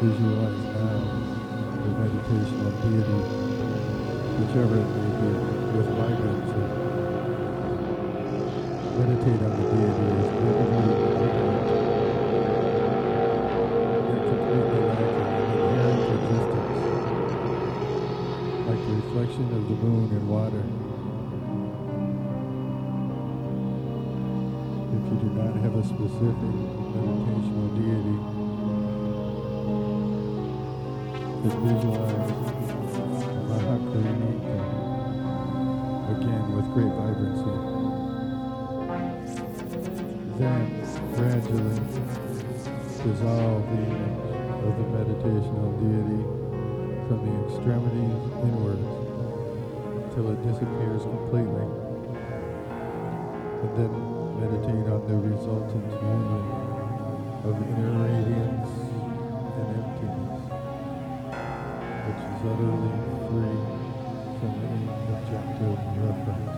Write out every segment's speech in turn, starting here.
Visualize now the meditation of deity, whichever it may be, with vibrancy. Meditate on the deity as vividly and completely in inherent existence, like the reflection of the moon in water. You do not have a specific meditational deity, is Mahakarunika again with great vibrancy. Then gradually dissolve the image of the meditational deity from the extremities inwards till it disappears completely. And then meditate on the resultant union of inner radiance and emptiness, which is utterly free from any objective reference.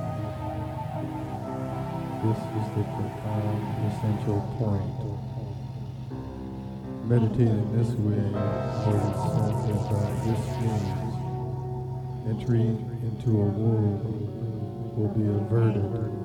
This is the profound essential point. Meditating this way, it is said that this means, entry into a world will be averted.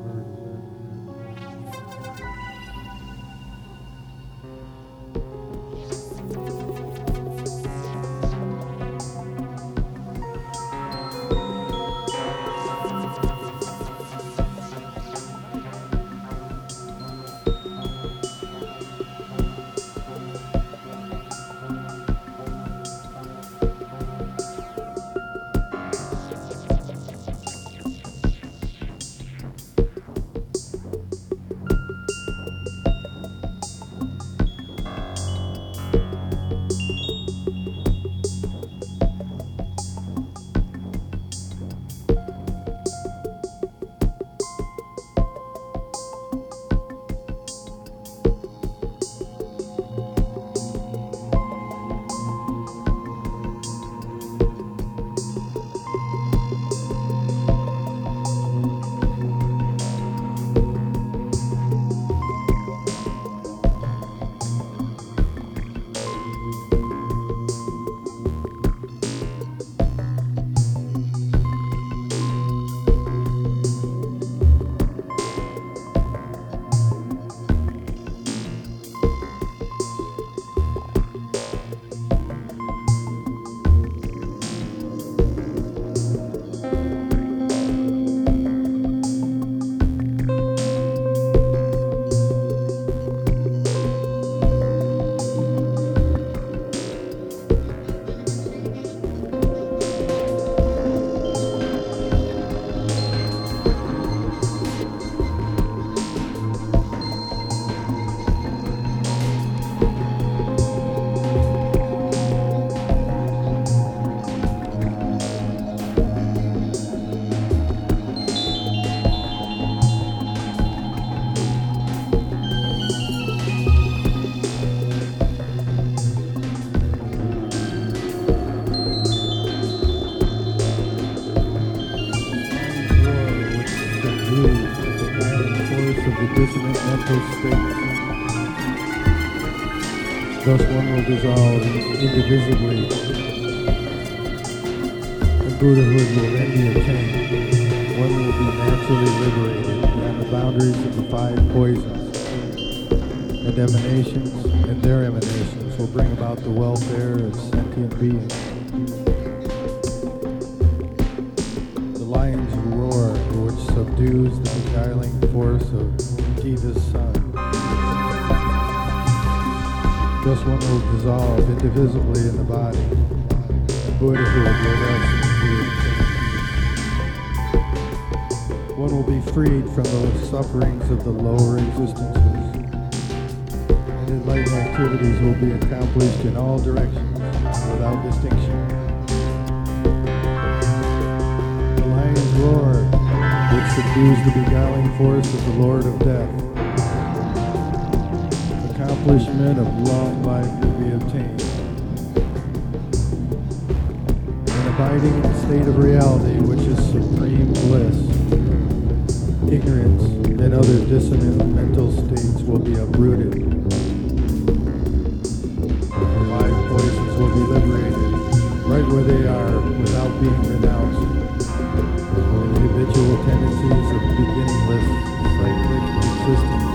Thus one will dissolve indivisibly, and Buddhahood will then be attained. One will be naturally liberated beyond the boundaries of the five poisons, and emanations and their emanations will bring about the welfare of sentient beings. The lion's roar, which subdues the beguiling force of Jiva's son. Thus one will dissolve indivisibly in the body. Buddhahood will rest One will be freed from the sufferings of the lower existences. And enlightened activities will be accomplished in all directions without distinction. The lion's roar, which subdues the beguiling force of the Lord of Death accomplishment of long life will be obtained. And abiding state of reality, which is supreme bliss, ignorance and other dissonant mental states will be uprooted. Five poisons will be liberated right where they are without being renounced tendencies of beginning with cyclic, existence.